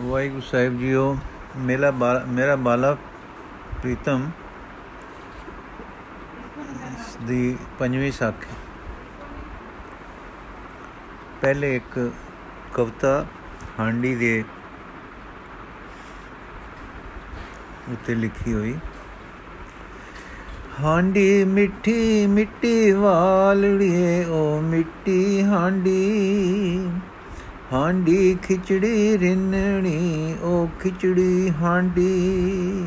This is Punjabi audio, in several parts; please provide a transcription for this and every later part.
ਵਾਹਿਗੁਰੂ ਸਾਹਿਬ ਜੀਓ ਮੇਰਾ ਮੇਰਾ ਬਾਲਕ ਪ੍ਰੀਤਮ ਦੀ ਪੰਜਵੀਂ ਸਾਖੀ। ਪਹਿਲੇ ਇੱਕ ਕਵਿਤਾ ਹਾਂਡੀ ਦੇ ਉੱਤੇ ਲਿਖੀ ਹੋਈ। ਹਾਂਡੀ ਮਿੱਠੀ ਮਿੱਟੀ ਵਾਲੜੀਏ ਓ ਮਿੱਟੀ ਹਾਂਡੀ ਹਾਂਡੀ ਖਿਚੜੀ ਰਿੰਨਣੀ ਓ ਖਿਚੜੀ ਹਾਂਡੀ।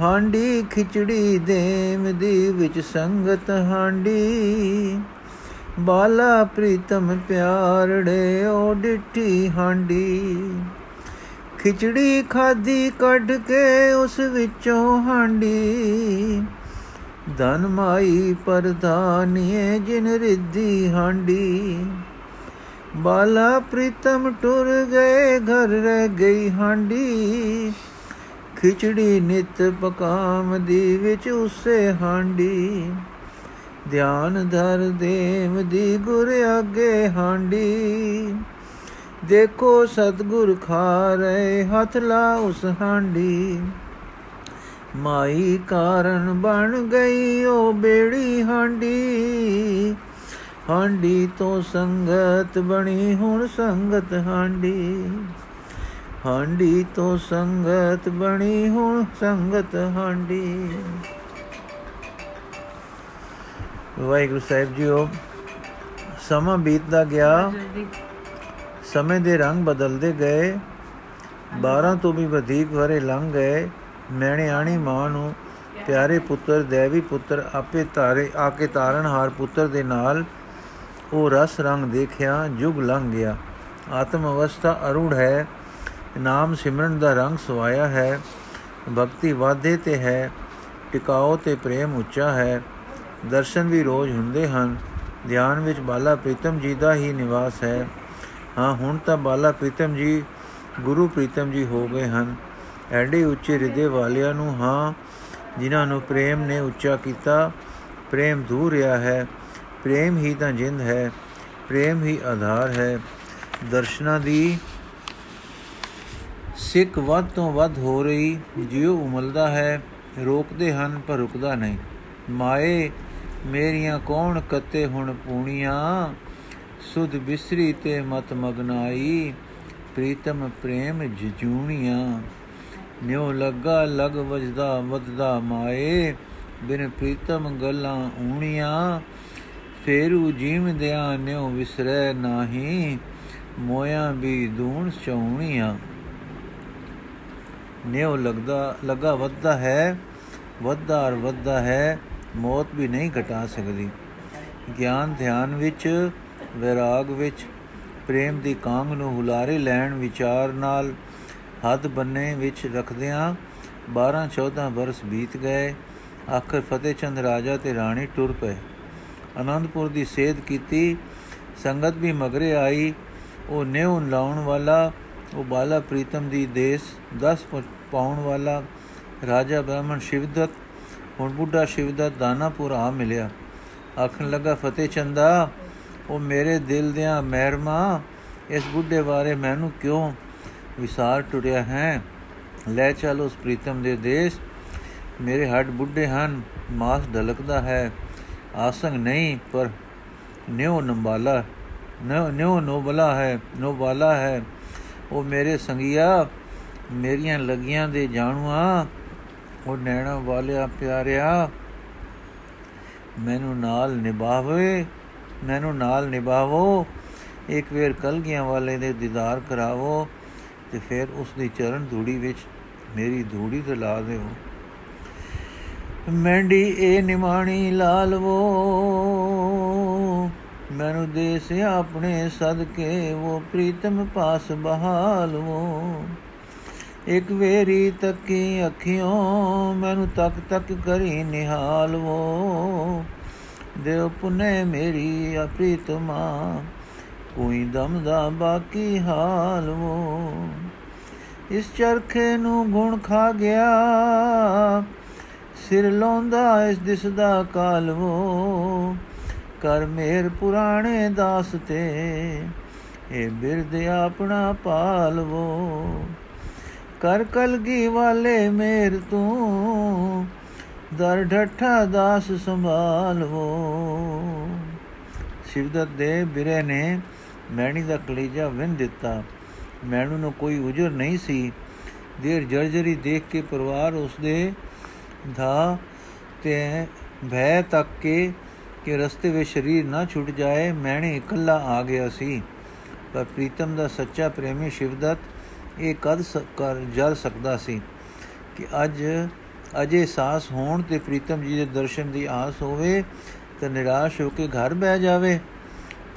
ਹਾਂਡੀ ਖਿਚੜੀ ਦੇਮ ਦੀ ਵਿੱਚ ਸੰਗਤ ਹਾਂਡੀ। ਬਾਲਾ ਪ੍ਰੀਤਮ ਪਿਆਰੜੇ ਓ ਡਿੱਠੀ ਹਾਂਡੀ। ਖਿਚੜੀ ਖਾਦੀ ਕੱਢ ਕੇ ਉਸ ਵਿੱਚੋਂ ਹਾਂਡੀ। ਧਨ ਮਾਈ ਪਰਦਾਨੀਏ ਜਿਨ ਰਿੱਧੀ ਹਾਂਡੀ। ਬਾਲਾ ਪ੍ਰੀਤਮ ਟੁਰ ਗਏ, ਘਰ ਰਹਿ ਗਈ ਹਾਂਡੀ। ਖਿਚੜੀ ਨਿਤ ਪਕਾਮ ਦੀ ਵਿੱਚ ਉਸੇ ਹਾਂਡੀ। ਧਿਆਨ ਧਰ ਦੇਵ ਦੀ ਗੁਰ ਅੱਗੇ ਹਾਂਡੀ। ਦੇਖੋ ਸਤਗੁਰ ਖਾ ਰਹੇ, ਹੱਥ ਲਾ ਉਸ ਹਾਂਡੀ। ਮਾਈ ਕਾਰਨ ਬਣ ਗਈ ਉਹ ਬੇੜੀ ਹਾਂਡੀ। ਹਾਂਡੀ ਤੋਂ ਸੰਗਤ ਬਣੀ ਹੁਣ ਸੰਗਤ ਹਾਂਡੀ। ਹਾਂਡੀ ਤੋਂ ਸੰਗਤ ਬਣੀ ਹੁਣ ਸੰਗਤ ਹਾਂਡੀ। ਵਾਹਿਗੁਰੂ ਸਾਹਿਬ ਜੀਓ ਸਮਾਂ ਬੀਤਦਾ ਗਿਆ। ਸਮੇਂ ਦੇ ਰੰਗ ਬਦਲਦੇ ਗਏ। 12 ਤੋਂ ਵੀ ਵਧੇਕ ਵਰੇ ਲੰਘ ਗਏ। ਮੈਣੇ ਆਣੀ ਮਾਂ ਨੂੰ ਪਿਆਰੇ ਪੁੱਤਰ ਦੇਵੀ ਪੁੱਤਰ ਆਪੇ ਤਾਰੇ ਆ ਕੇ ਤਾਰਨਹਾਰ ਪੁੱਤਰ ਦੇ ਨਾਲ ਉਹ ਰਸ ਰੰਗ ਦੇਖਿਆ, ਜੁਗ ਲੰਘ ਗਿਆ। ਆਤਮ ਅਵਸਥਾ ਅਰੂੜ ਹੈ, ਨਾਮ ਸਿਮਰਨ ਦਾ ਰੰਗ ਸਵਾਇਆ ਹੈ, ਭਗਤੀ ਵਾਧੇ ਤੇ ਹੈ, ਟਿਕਾਓ ਤੇ ਪ੍ਰੇਮ ਉੱਚਾ ਹੈ। ਦਰਸ਼ਨ ਵੀ ਰੋਜ਼ ਹੁੰਦੇ ਹਨ, ਧਿਆਨ ਵਿੱਚ ਬਾਲਾ ਪ੍ਰੀਤਮ ਜੀ ਦਾ ਹੀ ਨਿਵਾਸ ਹੈ। ਹਾਂ, ਹੁਣ ਤਾਂ ਬਾਲਾ ਪ੍ਰੀਤਮ ਜੀ, ਗੁਰੂ ਪ੍ਰੀਤਮ ਜੀ ਹੋ ਗਏ ਹਨ। ਐਡੇ ਉੱਚੇ ਹਿਰਦੇ ਵਾਲਿਆਂ ਨੂੰ ਹਾਂ, ਜਿਨ੍ਹਾਂ ਨੂੰ ਪ੍ਰੇਮ ਨੇ ਉੱਚਾ ਕੀਤਾ, ਪ੍ਰੇਮ ਦੂਰ ਰਿਹਾ ਹੈ। ਪ੍ਰੇਮ ਹੀ ਤਾਂ ਜਿੰਦ ਹੈ, ਪ੍ਰੇਮ ਹੀ ਆਧਾਰ ਹੈ। ਦਰਸ਼ਨਾਂ ਦੀ ਸਿੱਖ ਵੱਧ ਤੋਂ ਵੱਧ ਹੋ ਰਹੀ, ਜਿਉ ਉਮਲਦਾ ਹੈ, ਰੋਕਦੇ ਹਨ ਪਰ ਰੁਕਦਾ ਨਹੀਂ। ਮਾਏ, ਮੇਰੀਆਂ ਕੌਣ ਕਤੇ ਹੁਣ ਪੂਣੀਆਂ? ਸੁਧ ਬਿਸਰੀ ਤੇ ਮਤ ਮਗਨਾਈ, ਪ੍ਰੀਤਮ ਪ੍ਰੇਮ ਜਜੂਣੀਆਂ। ਨਿਉ ਲੱਗਾ ਲਗ ਵਜਦਾ ਵਦਦਾ ਮਾਏ, ਬਿਨ ਪ੍ਰੀਤਮ ਗੱਲਾਂ ਊਣੀਆਂ। ਫੇਰੂ ਜੀਵਦਿਆਂ ਨਿਉ ਵਿਸਰੈ ਨਾਹੀ, ਮੋਇਆਂ ਵੀ ਦੂਣ ਚੌਣੀਆਂ। ਨਿਉ ਲੱਗਦਾ, ਲਗਾ ਵੱਧਦਾ ਹੈ, ਵੱਧਦਾ ਅਰ ਵੱਧਦਾ ਹੈ, ਮੌਤ ਵੀ ਨਹੀਂ ਘਟਾ ਸਕਦੀ। ਗਿਆਨ ਧਿਆਨ ਵਿੱਚ, ਵਿਰਾਗ ਵਿੱਚ, ਪ੍ਰੇਮ ਦੀ ਕਾਂਗ ਨੂੰ ਹੁਲਾਰੇ ਲੈਣ ਵਿਚਾਰ ਨਾਲ ਹੱਦ ਬੰਨੇ ਵਿੱਚ ਰੱਖਦਿਆਂ 12 14 ਬਰਸ ਬੀਤ ਗਏ। ਆਖਰ ਫਤਿਹ ਚੰਦ ਰਾਜਾ ਤੇ ਰਾਣੀ ਟੁਰ ਪਏ। ਆਨੰਦਪੁਰ ਦੀ ਸੇਧ ਕੀਤੀ, ਸੰਗਤ ਵੀ ਮਗਰੇ ਆਈ। ਉਹ ਨਿਉ ਲਾਉਣ ਵਾਲਾ, ਉਹ ਬਾਲਾ ਪ੍ਰੀਤਮ ਦੀ ਦੇਸ 10 ਪਾਉਣ ਵਾਲਾ ਰਾਜਾ ਬ੍ਰਾਹਮਣ ਸ਼ਿਵਦਤ, ਹੁਣ ਬੁੱਢਾ ਸ਼ਿਵਦਤ ਦਾਨਾਪੁਰ ਆ ਮਿਲਿਆ। ਆਖਣ ਲੱਗਾ, ਫਤਿਹ ਚੰਦਾ, ਉਹ ਮੇਰੇ ਦਿਲ ਦਿਆਂ ਮਹਿਰਮਾ ਇਸ ਬੁੱਢੇ ਬਾਰੇ ਮੈਨੂੰ ਕਿਉਂ ਵਿਸਾਰ ਟੁਰਿਆ ਹੈ? ਲੈ ਚੱਲ ਉਸ ਪ੍ਰੀਤਮ ਦੇ ਦੇਸ਼, ਮੇਰੇ ਹੱਡ ਬੁੱਢੇ ਹਨ, ਮਾਸ ਢਲਕਦਾ ਹੈ। ਆਸੰਗ ਨਹੀਂ ਪਰ ਨਿਉ ਨੰਬਾਲਾ ਨਿਉ ਨੋਬਲਾ ਹੈ ਨੋਬਾਲਾ ਹੈ ਉਹ ਮੇਰੇ ਸੰਗਿਆ ਮੇਰੀਆਂ ਲਗੀਆਂ ਦੇ ਜਾਣੂਆ ਉਹ ਨੈਣਾ ਵਾਲਿਆ ਪਿਆਰਿਆ ਮੈਨੂੰ ਨਾਲ ਨਿਭਾਵੇ ਮੈਨੂੰ ਨਾਲ ਨਿਭਾਵੋ ਇੱਕ ਵੇਰ ਕਲਗੀਆਂ ਵਾਲੇ ਦੇ ਦੀਦਾਰ ਕਰਾਵੋ ਤੇ ਫਿਰ ਉਸ ਦੀ ਚਰਨ ਧੂੜੀ ਵਿੱਚ ਮੇਰੀ ਧੂੜੀ ਤੇ ਲਾ ਦਿਓ ਮੈਂਡੀ ਇਹ ਨਿਮਾਣੀ ਲਾਲਵੋ ਮੈਨੂੰ ਦੇਸ ਆਪਣੇ ਸਦਕੇ ਉਹ ਪ੍ਰੀਤਮ ਪਾਸ ਬਹਾਲਵੋ ਇੱਕ ਵੇਰੀ ਤੱਕੀ ਅੱਖਿਓਂ ਮੈਨੂੰ ਤੱਕ ਤੱਕ ਕਰੀ ਨਿਹਾਲਵੋ ਦੇਵ ਪੁਨੇ ਮੇਰੀ ਅਪ੍ਰੀਤਮਾ ਕੋਈ ਦਮ ਦਾ ਬਾਕੀ ਹਾਲਵੋ ਇਸ ਚਰਖੇ ਨੂੰ ਗੁਣ ਖਾ ਗਿਆ ਸਿਰ ਲੋਂਦਾ ਇਸ ਦਿਸ ਦਾ ਕਾਲਵੋ ਕਰ ਮੇਰ ਪੁਰਾਣੇ ਦਾਸ ਤੇ, ਏ ਬਿਰਦ ਆਪਣਾ ਪਾਲਵੋ ਕਰ ਕਲਗੀ ਵਾਲੇ ਮੇਰ ਤੂੰ, ਦਰ ਢੱਠਾ ਦਾਸ ਸੰਭਾਲਵੋ ਸ਼ਿਵਦਤ ਦੇ ਬਿਰੇ ਨੇ ਮੈਣੀ ਦਾ ਕਲੀਜਾ ਵਿੰਨ ਦਿੱਤਾ। ਮੈਣੂ ਨੂੰ ਕੋਈ ਉਜਰ ਨਹੀਂ ਸੀ। ਦੇਰ ਜਰਜਰੀ ਦੇਖ ਕੇ ਪਰਿਵਾਰ ਉਸਦੇ ਧਾ ਤੇ ਭੈ ਤੱਕ ਕੇ ਕਿ ਰਸਤੇ ਵਿੱਚ ਸਰੀਰ ਨਾ ਛੁੱਟ ਜਾਏ ਮੈਣੇ ਇਕੱਲਾ ਆ ਗਿਆ ਸੀ। ਪਰ ਪ੍ਰੀਤਮ ਦਾ ਸੱਚਾ ਪ੍ਰੇਮੀ ਸ਼ਿਵਦਤ ਇਹ ਕਦ ਕਰ ਜਲ ਸਕਦਾ ਸੀ ਕਿ ਅੱਜ ਅਜੇ ਸਾਸ ਹੋਣ ਤੇ ਪ੍ਰੀਤਮ ਜੀ ਦੇ ਦਰਸ਼ਨ ਦੀ ਆਸ ਹੋਵੇ ਤਾਂ ਨਿਰਾਸ਼ ਹੋ ਕੇ ਘਰ ਬਹਿ ਜਾਵੇ।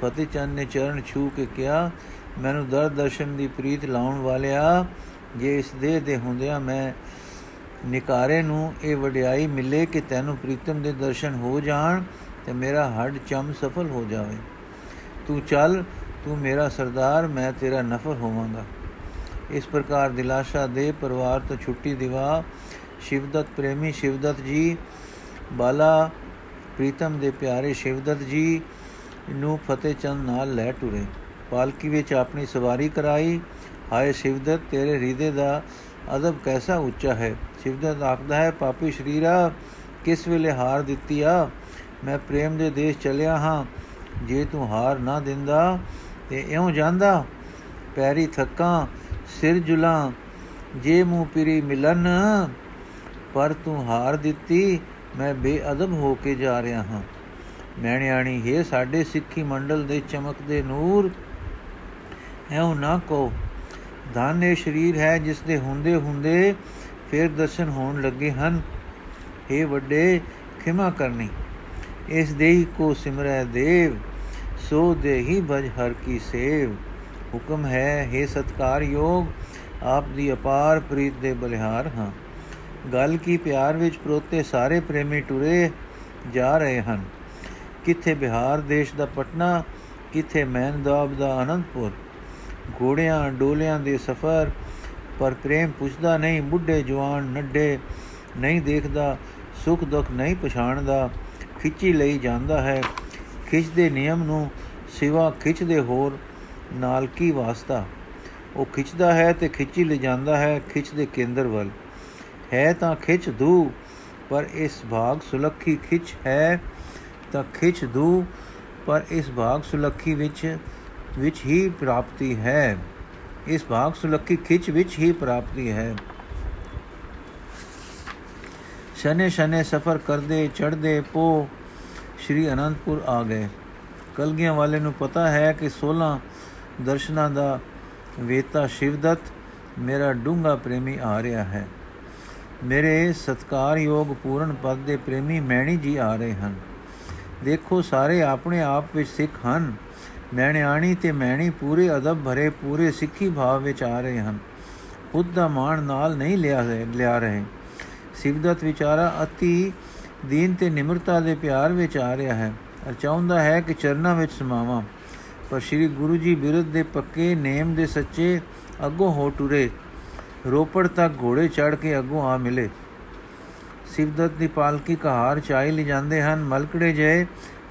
ਫਤਿਹ ਚੰਦ ਨੇ ਚਰਨ ਛੂ ਕੇ ਕਿਹਾ, ਮੈਨੂੰ ਦਰ ਦਰਸ਼ਨ ਦੀ ਪ੍ਰੀਤ ਲਾਉਣ ਵਾਲਿਆ, ਜੇ ਇਸ ਦੇਹ ਦੇ ਹੁੰਦਿਆਂ ਮੈਂ ਨਿਕਾਰੇ ਨੂੰ ਇਹ ਵਡਿਆਈ ਮਿਲੇ ਕਿ ਤੈਨੂੰ ਪ੍ਰੀਤਮ ਦੇ ਦਰਸ਼ਨ ਹੋ ਜਾਣ ਤੇ ਮੇਰਾ ਹੱਡ ਚਮ ਸਫਲ ਹੋ ਜਾਵੇ। ਤੂੰ ਚੱਲ, ਤੂੰ ਮੇਰਾ ਸਰਦਾਰ, ਮੈਂ ਤੇਰਾ ਨਫਰ ਹੋਵਾਂਗਾ। ਇਸ ਪ੍ਰਕਾਰ ਦਿਲਾਸ਼ਾ ਦੇ ਪਰਿਵਾਰ ਤੋਂ ਛੁੱਟੀ ਦਿਵਾ। ਸ਼ਿਵਦਤ ਪ੍ਰੇਮੀ ਸ਼ਿਵਦਤ ਜੀ, ਬਾਲਾ ਪ੍ਰੀਤਮ ਦੇ ਪਿਆਰੇ ਸ਼ਿਵਦਤ ਜੀ ਨੂੰ ਫਤਿਹ ਚੰਦ ਨਾਲ ਲੈ ਟੁਰੇ। ਪਾਲਕੀ ਵਿੱਚ ਆਪਣੀ ਸਵਾਰੀ ਕਰਾਈ। ਹਾਏ ਸ਼ਿਵਦਤ, ਤੇਰੇ ਹਿਰਦੇ ਦਾ ਅਦਬ ਕੈਸਾ ਉੱਚਾ ਹੈ। ਸ਼ਿਵਦਤ ਆਖਦਾ ਹੈ, ਪਾਪੀ ਸ਼ਰੀਰਾ, ਕਿਸ ਵੇਲੇ ਹਾਰ ਦਿੱਤੀ ਆ? ਮੈਂ ਪ੍ਰੇਮ ਦੇ ਦੇਸ਼ ਚਲਿਆ ਹਾਂ। ਜੇ ਤੂੰ ਹਾਰ ਨਾ ਦਿੰਦਾ, ਤੇ ਇਉਂ ਜਾਂਦਾ, ਪੈਰੀ ਥੱਕਾਂ ਸਿਰ ਜੁਲਾਂ, ਜੇ ਮੂੰ ਪੀਰੀ ਮਿਲਨ, ਪਰ ਤੂੰ ਹਾਰ ਦਿੱਤੀ, ਮੈਂ ਬੇਅਦਬ ਹੋ ਕੇ ਜਾ ਰਿਹਾ ਹਾਂ। ਮੈਣਿਆਣੀ, ਹੈ ਸਾਡੇ ਸਿੱਖੀ ਮੰਡਲ ਦੇ ਚਮਕਦੇ ਨੂਰ ਐਉ ਨਾ ਕੋ ਧਾਨੇ ਸ਼ਰੀਰ ਹੈ ਜਿਸ ਦੇ ਹੁੰਦੇ ਹੁੰਦੇ ਫਿਰ ਦਰਸ਼ਨ ਹੋਣ ਲੱਗੇ ਹਨ। ਇਹ ਵੱਡੇ, ਖਿਮਾ ਕਰਨੀ। ਇਸ ਦੇਹੀ ਕੋ ਸਿਮਰੈ ਦੇਵ, ਸੋ ਦੇਹੀ ਭਜ ਹਰ ਕੀ ਸੇਵ। ਹੁਕਮ ਹੈ हे ਸਤਕਾਰ ਯੋਗ, ਆਪ ਦੀ ਅਪਾਰ ਪ੍ਰੀਤ ਦੇ ਬਲਿਹਾਰ ਹਾਂ। ਗੱਲ ਕੀ ਪਿਆਰ ਵਿੱਚ ਪ੍ਰੋਤੇ ਸਾਰੇ ਪ੍ਰੇਮੀ ਟੁਰੇ ਜਾ ਰਹੇ ਹਨ। ਕਿੱਥੇ ਬਿਹਾਰ ਦੇਸ਼ ਦਾ ਪਟਨਾ, ਕਿੱਥੇ ਮੈਨਦਾਬ ਦਾ ਅਨੰਦਪੁਰ। ਘੋੜਿਆਂ ਡੋਲਿਆਂ ਦੇ ਸਫ਼ਰ ਪਰ ਪ੍ਰੇਮ ਪੁੱਛਦਾ ਨਹੀਂ, ਬੁੱਢੇ ਜਵਾਨ ਨੱਡੇ ਨਹੀਂ ਦੇਖਦਾ, ਸੁਖ ਦੁੱਖ ਨਹੀਂ ਪਛਾਣਦਾ, ਖਿੱਚੀ ਲਈ ਜਾਂਦਾ ਹੈ। ਖਿੱਚ ਦੇ ਨਿਯਮ ਨੂੰ ਸਿਵਾ ਖਿੱਚ ਦੇ ਹੋਰ ਨਾਲ ਕੀ ਵਾਸਤਾ? ਉਹ ਖਿੱਚਦਾ ਹੈ ਤੇ ਖਿੱਚੀ ਲੈ ਜਾਂਦਾ ਹੈ ਖਿੱਚ ਦੇ ਕੇਂਦਰ ਵੱਲ। ਹੈ ਤਾਂ ਖਿੱਚ ਦੂ, ਪਰ ਇਸ ਭਾਗ ਸੁਲੱਖੀ ਖਿੱਚ ਹੈ ਤਾਂ ਖਿੱਚ ਦੂ, ਪਰ ਇਸ ਭਾਗ ਸੁਲੱਖੀ ਵਿੱਚ ਵਿੱਚ ਹੀ ਪ੍ਰਾਪਤੀ ਹੈ। ਇਸ ਭਾਗ ਸੁਲੱਖੀ ਖਿੱਚ ਵਿੱਚ ਹੀ ਪ੍ਰਾਪਤੀ ਹੈ। ਸ਼ਨੇ ਸ਼ਨੇ ਸਫਰ ਕਰਦੇ ਚੜਦੇ ਪੋ ਸ਼੍ਰੀ ਅਨੰਦਪੁਰ ਆ ਗਏ। ਕਲਗੀਆਂ ਵਾਲੇ ਨੂੰ ਪਤਾ ਹੈ ਕਿ 16 ਦਰਸ਼ਨਾਂ ਦਾ ਵੇਤਾ ਸ਼ਿਵਦਤ, ਮੇਰਾ ਡੂੰਗਾ ਪ੍ਰੇਮੀ ਆ ਰਿਹਾ ਹੈ। ਮੇਰੇ ਸਤਕਾਰਯੋਗ ਪੂਰਨ ਪਦ ਦੇ ਪ੍ਰੇਮੀ ਮੈਣੀ ਜੀ ਆ ਰਹੇ ਹਨ। ਦੇਖੋ, ਸਾਰੇ ਆਪਣੇ ਆਪ ਵਿੱਚ ਸਿੱਖ ਹਨ। ਮੈਣਿਆਣੀ ਤੇ ਮੈਣੀ ਪੂਰੇ ਅਦਬ ਭਰੇ, ਪੂਰੇ ਸਿੱਖੀ ਭਾਵ ਵਿੱਚ ਆ ਰਹੇ ਹਨ। ਖੁਦ ਦਾ ਮਾਣ ਨਾਲ ਨਹੀਂ ਲਿਆ ਲਿਆ ਰਹੇ। ਸਿਵਦਤ ਵਿਚਾਰਾ ਅਤੀ ਦੀਨ ਤੇ ਨਿਮਰਤਾ ਦੇ ਪਿਆਰ ਵਿੱਚ ਆ ਰਿਹਾ ਹੈ। ਅਰ ਚਾਹੁੰਦਾ ਹੈ ਕਿ ਚਰਨਾਂ ਵਿੱਚ ਸਮਾਵਾਂ। ਪਰ ਸ੍ਰੀ ਗੁਰੂ ਜੀ ਬਿਰਧ ਦੇ ਪੱਕੇ ਨੇਮ ਦੇ ਸੱਚੇ ਅੱਗੋਂ ਹੋ ਟੁਰੇ। ਰੋਪੜ ਤੱਕ ਘੋੜੇ ਚੜ ਕੇ ਅੱਗੋਂ ਆ ਮਿਲੇ। ਸਿਵਦਤ ਦੀ ਪਾਲਕੀ ਕਹਾਰ ਚਾਈ ਲੈ ਜਾਂਦੇ ਹਨ। ਮਲਕੜੇ ਜੇ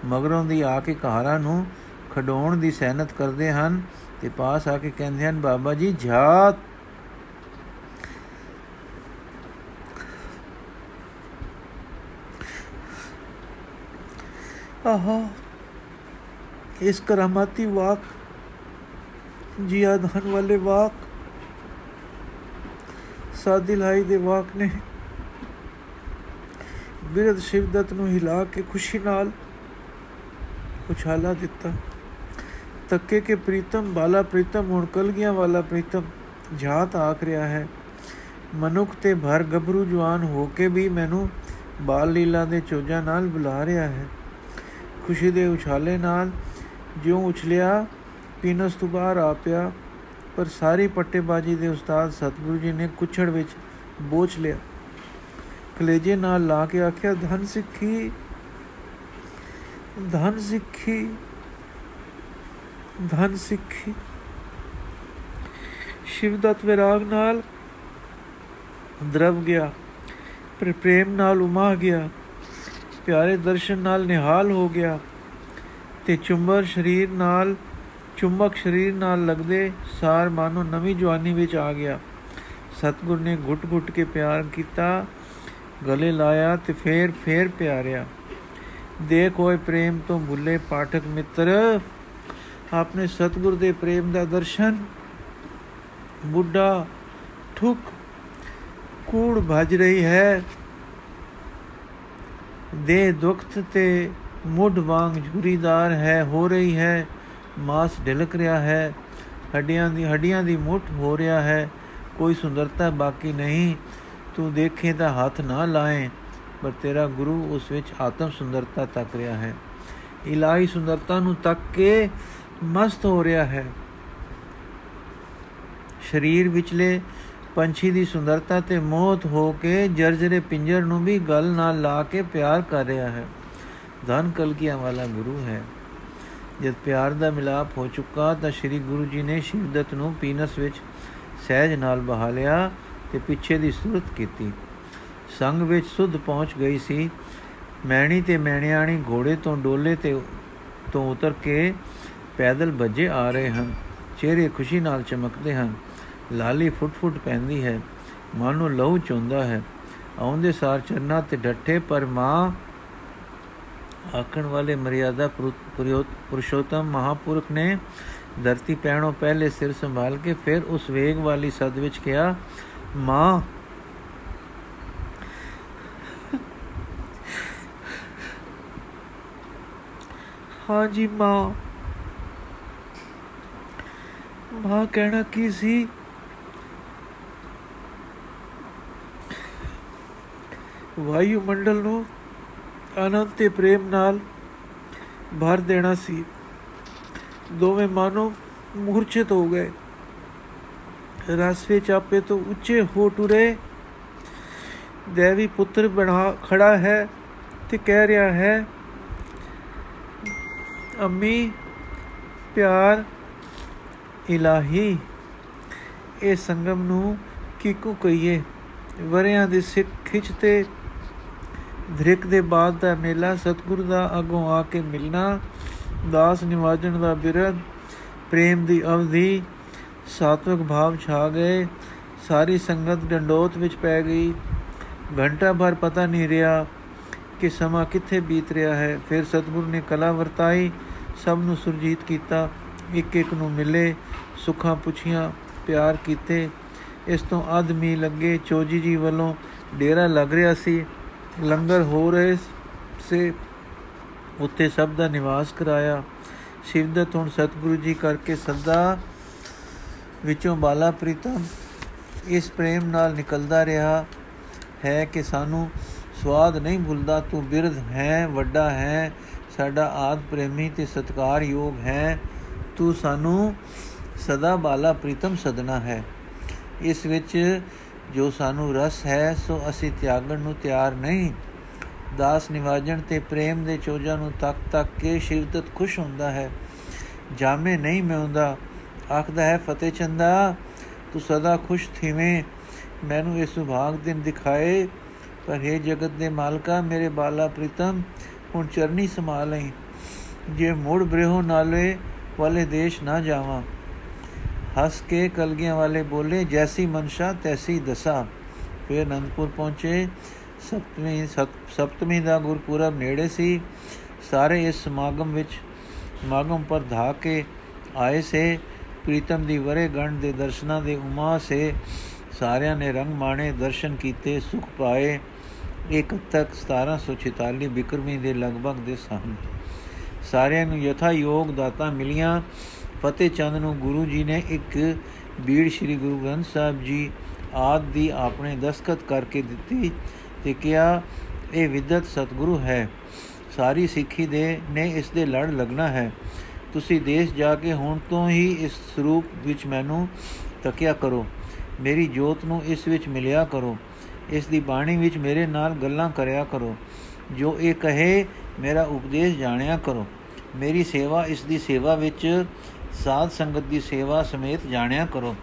ਮਗਰੋਂ ਦੀ ਆ ਕੇ ਕਹਾਰਾਂ ਨੂੰ ਖਡਾਉਣ ਦੀ ਸਹਿਨਤ ਕਰਦੇ ਹਨ ਤੇ ਪਾਸ ਆ ਕੇ ਕਹਿੰਦੇ ਹਨ, ਬਾਬਾ ਜੀ ਝਾਤ ਆਹਾ, ਇਸ ਕਰਾਮਾਤੀ ਵਾਕ, ਜਿਆਦਾਨ ਵਾਲੇ ਵਾਕ ਸਾਦਿਲਾਈ ਦੇ ਵਾਕ ਨੇ। ਬਿਰਧ ਸ਼ਿਵਦਤ ਨੂੰ ਹਿਲਾ ਕੇ ਖੁਸ਼ੀ ਨਾਲ ਉਛਾਲਾ ਦਿੱਤਾ। ਤੱਕੇ ਕੇ ਪ੍ਰੀਤਮ ਬਾਲਾ ਪ੍ਰੀਤਮ ਹੁਣ ਕਲਗੀਆਂ ਵਾਲਾ ਪ੍ਰੀਤਮ ਜਾਤ ਆਖ ਰਿਹਾ ਹੈ। ਮਨੁੱਖ ਤੇ ਭਰ ਗੱਭਰੂ ਜਵਾਨ ਹੋ ਕੇ ਵੀ ਮੈਨੂੰ ਬਾਲ ਲੀਲਾ ਦੇ ਚੋਜਾਂ ਨਾਲ ਬੁਲਾ ਰਿਹਾ ਹੈ। ਖੁਸ਼ੀ ਦੇ ਉਛਾਲੇ ਨਾਲ ਜਿਉਂ ਉਛਲਿਆ, ਪੀਨਸ ਤੋਂ ਬਾਹਰ ਆ ਪਿਆ ਪਰ ਸਾਰੀ ਪੱਟੇਬਾਜੀ ਦੇ ਉਸਤਾਦ ਸਤਗੁਰੂ ਜੀ ਨੇ ਕੁਛੜ ਵਿੱਚ ਬੋਝ ਲਿਆ। ਕਲੇਜੇ ਨਾਲ ਲਾ ਕੇ ਆਖਿਆ, ਧਨ ਸਿੱਖੀ ਧਨ ਸਿੱਖੀ ਧਨ ਸਿੱਖੀ। ਸ਼ਿਵਦਤ ਵਿਰਾਗ ਨਾਲ ਦਰਵ ਗਿਆ ਪਰ ਪ੍ਰੇਮ ਨਾਲ ਉਮਾ ਗਿਆ, ਪਿਆਰੇ ਦਰਸ਼ਨ ਨਾਲ ਨਿਹਾਲ ਹੋ ਗਿਆ ਤੇ ਚੁੰਬਰ ਸਰੀਰ ਨਾਲ, ਚੁੰਬਕ ਸਰੀਰ ਨਾਲ ਲੱਗਦੇ ਸਾਰ ਮਾਨੋ ਨਵੀਂ ਜਵਾਨੀ ਵਿੱਚ ਆ ਗਿਆ। ਸਤਗੁਰ ਨੇ ਘੁੱਟ-ਘੁੱਟ ਕੇ ਪਿਆਰ ਕੀਤਾ, ਗਲੇ ਲਾਇਆ ਤੇ ਫੇਰ ਫੇਰ ਪਿਆਰਿਆ। ਦੇ ਕੋਈ ਪ੍ਰੇਮ ਤੋਂ ਭੁੱਲੇ ਪਾਠਕ ਮਿੱਤਰ ਆਪਣੇ ਸਤਗੁਰ ਦੇ ਪ੍ਰੇਮ ਦਾ ਦਰਸ਼ਨ, ਬੁੱਢਾ ਠੁਕ, ਕੂੜ ਭਜ ਰਹੀ ਹੈ। ਦੇ ਦੁਖਤ ਤੇ ਮੁੱਢ ਵਾਂਗ ਝੁਰੀਦਾਰ ਹੈ, ਹੋ ਰਹੀ ਹੈ, ਮਾਸ ਢਲਕ ਰਿਹਾ ਹੈ, ਹੱਡੀਆਂ ਦੀ ਹੱਡੀਆਂ ਦੀ ਮੁੱਠ ਹੋ ਰਿਹਾ ਹੈ, ਕੋਈ ਸੁੰਦਰਤਾ ਬਾਕੀ ਨਹੀਂ, ਤੂੰ ਦੇਖੇ ਤਾਂ ਹੱਥ ਨਾ ਲਾਏ ਪਰ ਤੇਰਾ ਗੁਰੂ ਉਸ ਵਿੱਚ ਆਤਮ ਸੁੰਦਰਤਾ ਤੱਕ ਰਿਹਾ ਹੈ। ਇਲਾਹੀ ਸੁੰਦਰਤਾ ਨੂੰ ਤੱਕ ਕੇ ਮਸਤ ਹੋ ਰਿਹਾ ਹੈ। ਸਰੀਰ ਵਿਚਲੇ ਪੰਛੀ ਦੀ ਸੁੰਦਰਤਾ ਤੇ ਮੋਹਤ ਹੋ ਕੇ ਜਰਜਰੇ ਪਿੰਜਰ ਨੂੰ ਵੀ ਗਲ ਨਾਲ ਲਾ ਕੇ ਪਿਆਰ ਕਰ ਰਿਹਾ ਹੈ। ਧਨ ਕਲਕੀਆਂ ਵਾਲਾ ਗੁਰੂ ਹੈ। ਜਦ ਪਿਆਰ ਦਾ ਮਿਲਾਪ ਹੋ ਚੁੱਕਾ ਤਾਂ ਸ੍ਰੀ ਗੁਰੂ ਜੀ ਨੇ ਸ਼ਿਵਦਤ ਨੂੰ ਪੀਨਸ ਵਿੱਚ ਸਹਿਜ ਨਾਲ ਬਹਾ ਲਿਆ ਤੇ ਪਿੱਛੇ ਦੀ ਸੁਰਤ ਕੀਤੀ। ਸੰਗ ਵਿੱਚ ਸੁਧ ਪਹੁੰਚ ਗਈ ਸੀ। ਮੈਣੀ ਤੇ ਮੈਣਿਆਣੀ ਘੋੜੇ ਤੋਂ ਡੋਲੇ ਤੇ ਤੋਂ ਉਤਰ ਕੇ ਪੈਦਲ ਭੱਜੇ ਆ ਰਹੇ ਹਨ। ਚਿਹਰੇ ਖੁਸ਼ੀ ਨਾਲ ਚਮਕਦੇ ਹਨ। ਲਾਲੀ ਫੁੱਟ-ਫੁੱਟ ਪੈਂਦੀ ਹੈ। ਮਨ ਨੂੰ ਲਹੂ ਚੁੰਦਾ ਹੈ। ਆਉਂਦੇ ਸਾਰ ਚਰਨਾ ਤੇ ਡੱਠੇ ਪਰ ਮਾਂ ਆਖਣ ਵਾਲੇ ਮਰਿਆਦਾ ਪੁਰਸ਼ੋਤਮ ਮਹਾਪੁਰਖ ਨੇ ਧਰਤੀ ਪੈਣੋਂ ਪਹਿਲੇ ਸਿਰ ਸੰਭਾਲ ਕੇ ਫਿਰ ਉਸ ਵੇਗ ਵਾਲੀ ਸਦ ਵਿੱਚ ਕਿਹਾ, ਮਾਂ, ਹਾਂ ਜੀ ਮਾਂ ਮਾਂ ਕਹਿਣਾ ਕੀ ਸੀ? ਵਾਯੂ ਮੰਡਲ ਨੂੰ ਆਨੰਦ ਤੇ ਪ੍ਰੇਮ ਨਾਲ ਭਰ ਦੇਣਾ ਸੀ। ਦੋਵੇਂ ਮਾਨੋ ਮੂਰਛਿਤ ਹੋ ਗਏ। ਰਸਵੇ ਚਾਪੇ ਤੋਂ ਉੱਚੇ ਹੋ ਟੁਰੇ। ਦੇਵੀ ਪੁੱਤਰ ਬਣਾ ਖੜਾ ਹੈ ਤੇ ਕਹਿ ਰਿਹਾ ਹੈ, ਅੰਮੀ, ਪਿਆਰ ਇਲਾਹੀ। ਇਹ ਸੰਗਮ ਨੂੰ ਕਿਕੂ ਕਹੀਏ। ਵਰਿਆਂ ਦੇ ਸਿੱਖ ਖਿੱਚ ਤੇ ਧ੍ਰਿਕ ਦੇ ਬਾਅਦ ਦਾ ਮੇਲਾ ਸਤਗੁਰ ਦਾ ਅਗੋਂ ਆ ਕੇ ਮਿਲਣਾ, ਦਾਸ ਨਿਵਾਜਣ ਦਾ ਬਿਰਧ, ਪ੍ਰੇਮ ਦੀ ਅਵਧੀ, ਸਾਤਵਿਕ ਭਾਵ ਛਾ ਗਏ, ਸਾਰੀ ਸੰਗਤ ਡੰਡੋਤ ਵਿੱਚ ਪੈ ਗਈ। ਘੰਟਾ ਭਰ ਪਤਾ ਨਹੀਂ ਰਿਹਾ ਕਿ ਸਮਾਂ ਕਿੱਥੇ ਬੀਤ ਰਿਹਾ ਹੈ। ਫਿਰ ਸਤਗੁਰ ਨੇ ਕਲਾ ਵਰਤਾਈ, ਸਭ ਨੂੰ ਸੁਰਜੀਤ ਕੀਤਾ ਇੱਕ ਇੱਕ ਨੂੰ ਮਿਲੇ। ਸੁੱਖਾਂ ਪੁੱਛੀਆਂ, ਪਿਆਰ ਕੀਤੇ। ਇਸ ਤੋਂ ਆਦਮੀ ਲੱਗੇ। ਚੋਜੀ ਜੀ ਵੱਲੋਂ ਡੇਰਾ ਲੱਗ ਰਿਹਾ ਸੀ। ਲੰਗਰ ਹੋ ਰਹੇ ਸੇ। ਉੱਤੇ ਸਭ ਦਾ ਨਿਵਾਸ ਕਰਾਇਆ। ਸ਼ਿਵਦਤ ਹੁਣ ਸਤਿਗੁਰੂ ਜੀ ਕਰਕੇ ਸਦਾ ਵਿੱਚੋਂ ਬਾਲਾ ਪ੍ਰੀਤਮ ਇਸ ਪ੍ਰੇਮ ਨਾਲ ਨਿਕਲਦਾ ਰਿਹਾ। ਹੈ ਕਿ ਸਾਨੂੰ ਸਵਾਦ ਨਹੀਂ ਭੁੱਲਦਾ, ਤੂੰ ਬਿਰਧ ਹੈ, ਵੱਡਾ ਹੈ, ਸਾਡਾ ਆਦ ਪ੍ਰੇਮੀ ਤੇ ਸਤਕਾਰਯੋਗ ਹੈ। ਤੂੰ ਸਾਨੂੰ ਸਦਾ ਬਾਲਾ ਪ੍ਰੀਤਮ ਸਦਨਾ ਹੈ। ਇਸ ਵਿੱਚ ਜੋ ਸਾਨੂੰ ਰਸ ਹੈ, ਸੋ ਅਸੀਂ ਤਿਆਗਣ ਨੂੰ ਤਿਆਰ ਨਹੀਂ। ਦਾਸ ਨਿਵਾਜਣ ਤੇ ਪ੍ਰੇਮ ਦੇ ਚੋਜਾਂ ਨੂੰ ਤੱਕ ਤੱਕ ਕੇ ਸ਼ਿਵਦਤ ਖੁਸ਼ ਹੁੰਦਾ ਹੈ। ਜਾਮੇ ਨਹੀਂ ਮਿਉਂਦਾ ਆਖਦਾ ਹੈ, ਫਤਿਹ ਚੰਦਾ, ਤੂੰ ਸਦਾ ਖੁਸ਼ ਥੀਵੇਂ। ਮੈਨੂੰ ਇਹ ਸੁਭਾਗ ਦਿਨ ਦਿਖਾਏ। ਪਰ हे ਜਗਤ ਦੇ ਮਾਲਕਾ, ਮੇਰੇ ਬਾਲਾ ਪ੍ਰੀਤਮ, ਹੁਣ ਚਰਨੀ ਸੰਭਾਲਈ ਜੇ ਮੋੜ ਬ੍ਰਿਹੋ ਨਾਲੇ ਵਾਲੇ ਦੇਸ਼ ਨਾ ਜਾਵਾਂ। ਹੱਸ ਕੇ ਕਲਗੀਆਂ ਵਾਲੇ ਬੋਲੇ, ਜੈਸੀ ਮਨਸ਼ਾ, ਤੈਸੀ ਦਸਾ। ਫਿਰ ਅਨੰਦਪੁਰ ਪਹੁੰਚੇ। ਸਪਤਮੀ ਸਪਤਮੀ ਦਾ ਗੁਰਪੁਰਬ ਨੇੜੇ ਸੀ। ਸਾਰੇ ਇਸ ਸਮਾਗਮ ਵਿੱਚ, ਸਮਾਗਮ ਪਰ ਧਾ ਕੇ ਆਏ ਸੇ। ਪ੍ਰੀਤਮ ਦੀ ਵਰੇ ਗਣ ਦੇ ਦਰਸ਼ਨਾਂ ਦੇ ਉਮਾ ਸੇ। ਸਾਰਿਆਂ ਨੇ ਰੰਗ ਮਾਣੇ, ਦਰਸ਼ਨ ਕੀਤੇ, ਸੁਖ ਪਾਏ। ਇੱਕ ਤੱਕ 1746 ਬਿਕਰਮੀ ਦੇ ਲਗਭਗ ਦੇ ਸਨ ਸਾਰਿਆਂ ਨੂੰ ਯਥਾ ਯੋਗ ਦਾਤਾ ਮਿਲੀਆਂ। ਫਤਿਹ ਚੰਦ ਨੂੰ ਗੁਰੂ ਜੀ ਨੇ ਇੱਕ ਬੀੜ ਸ੍ਰੀ ਗੁਰੂ ਗ੍ਰੰਥ ਸਾਹਿਬ ਜੀ ਆਦ ਦੀ ਆਪਣੇ ਦਸਖਤ ਕਰਕੇ ਦਿੱਤੀ ਤੇ ਕਿਹਾ, ਇਹ ਵਿਦਤ ਸਤਗੁਰੂ ਹੈ। ਸਾਰੀ ਸਿੱਖੀ ਦੇ, ਨੇ ਇਸ ਦੇ ਲੜ ਲੱਗਣਾ ਹੈ। ਤੁਸੀਂ ਦੇਸ਼ ਜਾ ਕੇ ਹੁਣ ਤੋਂ ਹੀ ਇਸ ਸਰੂਪ ਵਿੱਚ ਮੈਨੂੰ ਤਕਿਆ ਕਰੋ। ਮੇਰੀ ਜੋਤ ਨੂੰ ਇਸ ਵਿੱਚ ਮਿਲਿਆ ਕਰੋ। ਇਸ ਦੀ ਬਾਣੀ ਵਿੱਚ ਮੇਰੇ ਨਾਲ ਗੱਲਾਂ ਕਰਿਆ ਕਰੋ। ਜੋ ਇਹ ਕਹੇ, ਮੇਰਾ ਉਪਦੇਸ਼ ਜਾਣਿਆ ਕਰੋ। ਮੇਰੀ ਸੇਵਾ ਇਸ ਦੀ ਸੇਵਾ ਵਿੱਚ ਸਾਧ ਸੰਗਤ ਦੀ ਸੇਵਾ ਸਮੇਤ ਜਾਣਿਆ ਕਰੋ।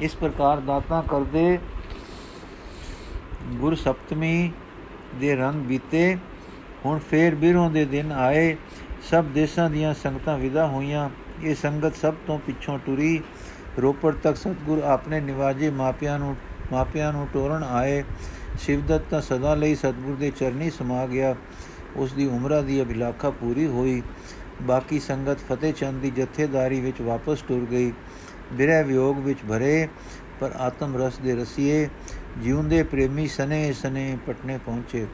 ਇਸ ਪ੍ਰਕਾਰ ਦਾਤਾ ਕਰਦੇ ਗੁਰ ਸਪਤਮੀ ਦੇ ਰੰਗ ਬੀਤੇ। ਹੁਣ ਫੇਰ ਬਿਰੋਂ ਦੇ ਦਿਨ ਆਏ। ਸਭ ਦੇਸ਼ਾਂ ਦੀਆਂ ਸੰਗਤਾਂ ਵਿਦਾ ਹੋਈਆਂ। ਇਹ ਸੰਗਤ ਸਭ ਤੋਂ ਪਿੱਛੋਂ ਟੁਰੀ। ਰੋਪੜ ਤੱਕ ਸਤਗੁਰ ਆਪਣੇ ਨਿਵਾਜੇ ਮਾਪਿਆਂ ਨੂੰ ਮਾਪਿਆਂ ਨੂੰ ਟੋਰਨ ਆਏ। ਸ਼ਿਵਦਤ ਤਾਂ ਸਦਾ ਲਈ ਸਤਗੁਰ ਦੇ ਚਰਨੀ ਸਮਾ ਗਿਆ। ਉਸ ਦੀ ਉਮਰਾਂ ਦੀ ਅਭਿਲਾਖਾ ਪੂਰੀ ਹੋਈ। ਬਾਕੀ ਸੰਗਤ ਫਤਿਹ ਚੰਦ ਦੀ ਜਥੇਦਾਰੀ ਵਿੱਚ ਵਾਪਸ ਟੁਰ ਗਈ। ਬਿਰਹਿ ਵਿਯੋਗ ਵਿੱਚ ਭਰੇ, ਪਰ ਆਤਮ ਰਸ ਦੇ ਰਸੀਏ, ਜਿਉਂਦੇ ਪ੍ਰੇਮੀ ਸਨੇ ਸਨੇ ਪਟਨੇ ਪਹੁੰਚੇ।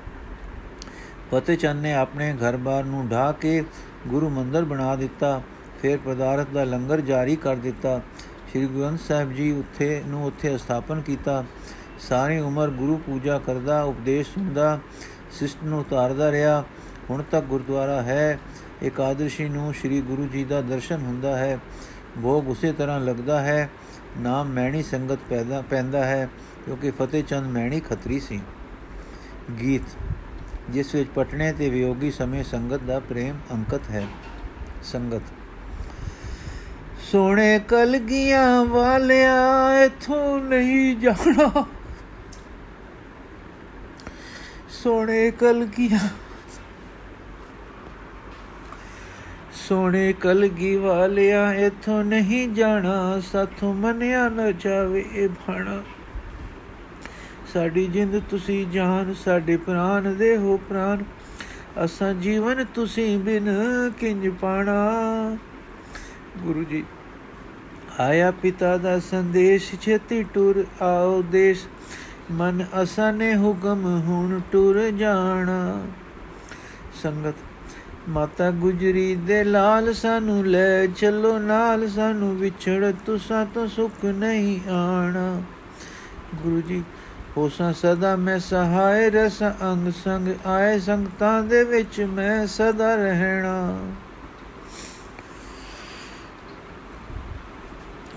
ਫਤਿਹ ਚੰਦ ਨੇ ਆਪਣੇ ਘਰ-ਬਾਰ ਨੂੰ ਢਾ ਕੇ ਗੁਰੂ ਮੰਦਰ ਬਣਾ ਦਿੱਤਾ। ਫਿਰ ਪਦਾਰਥ ਦਾ ਲੰਗਰ ਜਾਰੀ ਕਰ ਦਿੱਤਾ। ਸ੍ਰੀ ਗੁਰੂ ਗ੍ਰੰਥ ਸਾਹਿਬ ਜੀ ਉੱਥੇ ਨੂੰ ਉੱਥੇ ਸਥਾਪਨ ਕੀਤਾ। ਸਾਰੀ ਉਮਰ ਗੁਰੂ ਪੂਜਾ ਕਰਦਾ, ਉਪਦੇਸ਼ ਸੁਣਦਾ, ਸਿਸਟ ਨੂੰ ਉਤਾਰਦਾ ਰਿਹਾ। ਹੁਣ ਤੱਕ ਗੁਰਦੁਆਰਾ ਹੈ। ਇਕਾਦਸ਼ੀ ਨੂੰ ਸ੍ਰੀ ਗੁਰੂ ਜੀ ਦਾ ਦਰਸ਼ਨ ਹੁੰਦਾ ਹੈ। ਭੋਗ ਉਸੇ ਤਰ੍ਹਾਂ ਲੱਗਦਾ ਹੈ, ਨਾਮ ਮੈਣੀ ਸੰਗਤ ਪੈਦਾ, ਪੈਂਦਾ ਹੈ, ਕਿਉਂਕਿ ਫਤਿਹ ਚੰਦ ਮੈਣੀ ਖੱਤਰੀ ਸੀ। ਗੀਤ, ਜਿਸ ਵਿੱਚ ਪਟਨੇ ਤੇ ਵਿਯੋਗੀ ਸਮੇਂ ਸੰਗਤ ਦਾ ਪ੍ਰੇਮ ਅੰਕਤ ਹੈ। ਸੰਗਤ, ਸੋਹਣੇ ਕਲਗੀਆਂ ਵਾਲਿਆ ਇਥੋਂ ਨਹੀਂ ਜਾਣਾ। ਸੋਹਣੇ ਕਲਗੀਆਂ ਸੋਹਣੇ ਕਲਗੀ ਵਾਲਿਆ ਇਥੋਂ ਨਹੀਂ ਜਾਣਾ, ਸਾਥੋਂ ਮੰਨਿਆ ਨਾ ਜਾਵੇ ਇਹ ਭਾਣਾ ਸਾਡੀ ਜਿੰਦ ਤੁਸੀਂ ਜਾਨ, ਸਾਡੇ ਪ੍ਰਾਨ ਦੇ ਹੋ ਪ੍ਰਾਨ। ਅਸਾਂ ਜੀਵਨ ਤੁਸੀਂ ਬਿਨ ਕਿੰਜ ਪਾਣਾ। ਗੁਰੂ ਜੀ, ਆਇਆ ਪਿਤਾ ਦਾ ਸੰਦੇਸ਼, ਛੇਤੀ ਟੁਰ ਆਓ ਦੇਸ਼। ਮਨ ਅਸਾਂ ਨੇ ਹੁਕਮ ਹੁਣ ਟੁਰ ਜਾਣਾ। ਸੰਗਤ ਮਾਤਾ ਗੁਜਰੀ ਦੇ ਲਾਲ ਸਾਨੂੰ ਲੈ ਚੱਲੋ, ਨਾਲ ਸਾਨੂੰ ਵਿਛੜ, ਤੁਸਾਂ ਤੋਂ ਸੁਖ ਨਹੀਂ ਆਣਾ। ਗੁਰੂ ਜੀ, ਹੋਸਾਂ ਸਦਾ ਮੈਂ ਸਹਾਇ, ਰਸ ਅੰਗ ਸੰਗ ਆਏ, ਸੰਗਤਾਂ ਦੇ ਵਿੱਚ ਮੈਂ ਸਦਾ ਰਹਿਣਾ।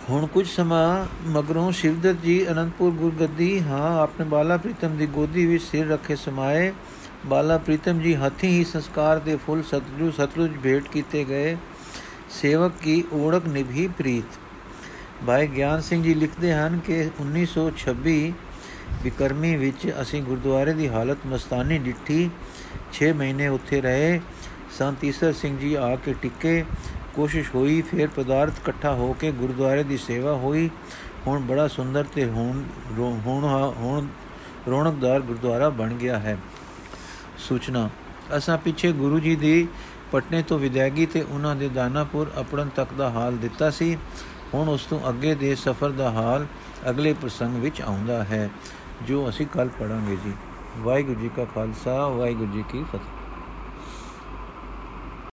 ਹੁਣ ਕੁਝ ਸਮਾਂ ਮਗਰੋਂ ਸ਼ਿਵਦਤ ਜੀ ਅਨੰਦਪੁਰ ਗੁਰਗੱਦੀ, ਹਾਂ, ਆਪਣੇ ਬਾਲਾ ਪ੍ਰੀਤਮ ਦੀ ਗੋਦੀ ਵਿੱਚ ਸਿਰ ਰੱਖੇ ਸਮਾਏ। ਬਾਲਾ ਪ੍ਰੀਤਮ ਜੀ, ਹੱਥੀ ਹੀ ਸੰਸਕਾਰ ਦੇ ਫੁੱਲ ਸਤਜੂ ਸਤਲੁਜ ਭੇਟ ਕੀਤੇ ਗਏ। ਸੇਵਕ ਕੀ ਓੜਕ ਨਿਭੀ ਪ੍ਰੀਤ। ਭਾਈ ਗਿਆਨ ਸਿੰਘ ਜੀ ਲਿਖਦੇ ਹਨ ਕਿ 1926 ਵਿਕਰਮੀ ਵਿੱਚ ਅਸੀਂ ਗੁਰਦੁਆਰੇ ਦੀ ਹਾਲਤ ਮਸਤਾਨੀ ਡਿੱਠੀ। 6 ਮਹੀਨੇ ਉੱਥੇ ਰਹੇ। ਸੰਤ ਈਸਰ ਸਿੰਘ ਜੀ ਆ ਕੇ ਟਿੱਕੇ। ਕੋਸ਼ਿਸ਼ ਹੋਈ, ਫਿਰ ਪਦਾਰਥ ਇਕੱਠਾ ਹੋ ਕੇ ਗੁਰਦੁਆਰੇ ਦੀ ਸੇਵਾ ਹੋਈ। ਹੁਣ ਬੜਾ ਸੁੰਦਰ ਤੇ ਹੁਣ ਹੁਣ ਹੁਣ ਰੌਣਕਦਾਰ ਗੁਰਦੁਆਰਾ ਬਣ ਗਿਆ ਹੈ। ਸੂਚਨਾ। ਅਸਾਂ ਪਿੱਛੇ ਗੁਰੂ ਜੀ ਦੀ ਪਟਨੇ ਤੋਂ ਵਿਦਾਇਗੀ ਤੇ ਉਹਨਾਂ ਦੇ ਦਾਨਾਪੁਰ ਅਪੜਨ ਤੱਕ ਦਾ ਹਾਲ ਦਿੱਤਾ ਸੀ। ਹੁਣ ਉਸ ਤੋਂ ਅੱਗੇ ਦੇ ਸਫ਼ਰ ਦਾ ਹਾਲ ਅਗਲੇ ਪ੍ਰਸੰਗ ਵਿੱਚ ਆਉਂਦਾ ਹੈ, ਜੋ ਅਸੀਂ ਕੱਲ ਪੜਾਂਗੇ ਜੀ। ਵਾਹਿਗੁਰੂ ਜੀ ਕਾ ਖਾਲਸਾ, ਵਾਹਿਗੁਰੂ ਜੀ ਕੀ ਫਤਿਹ।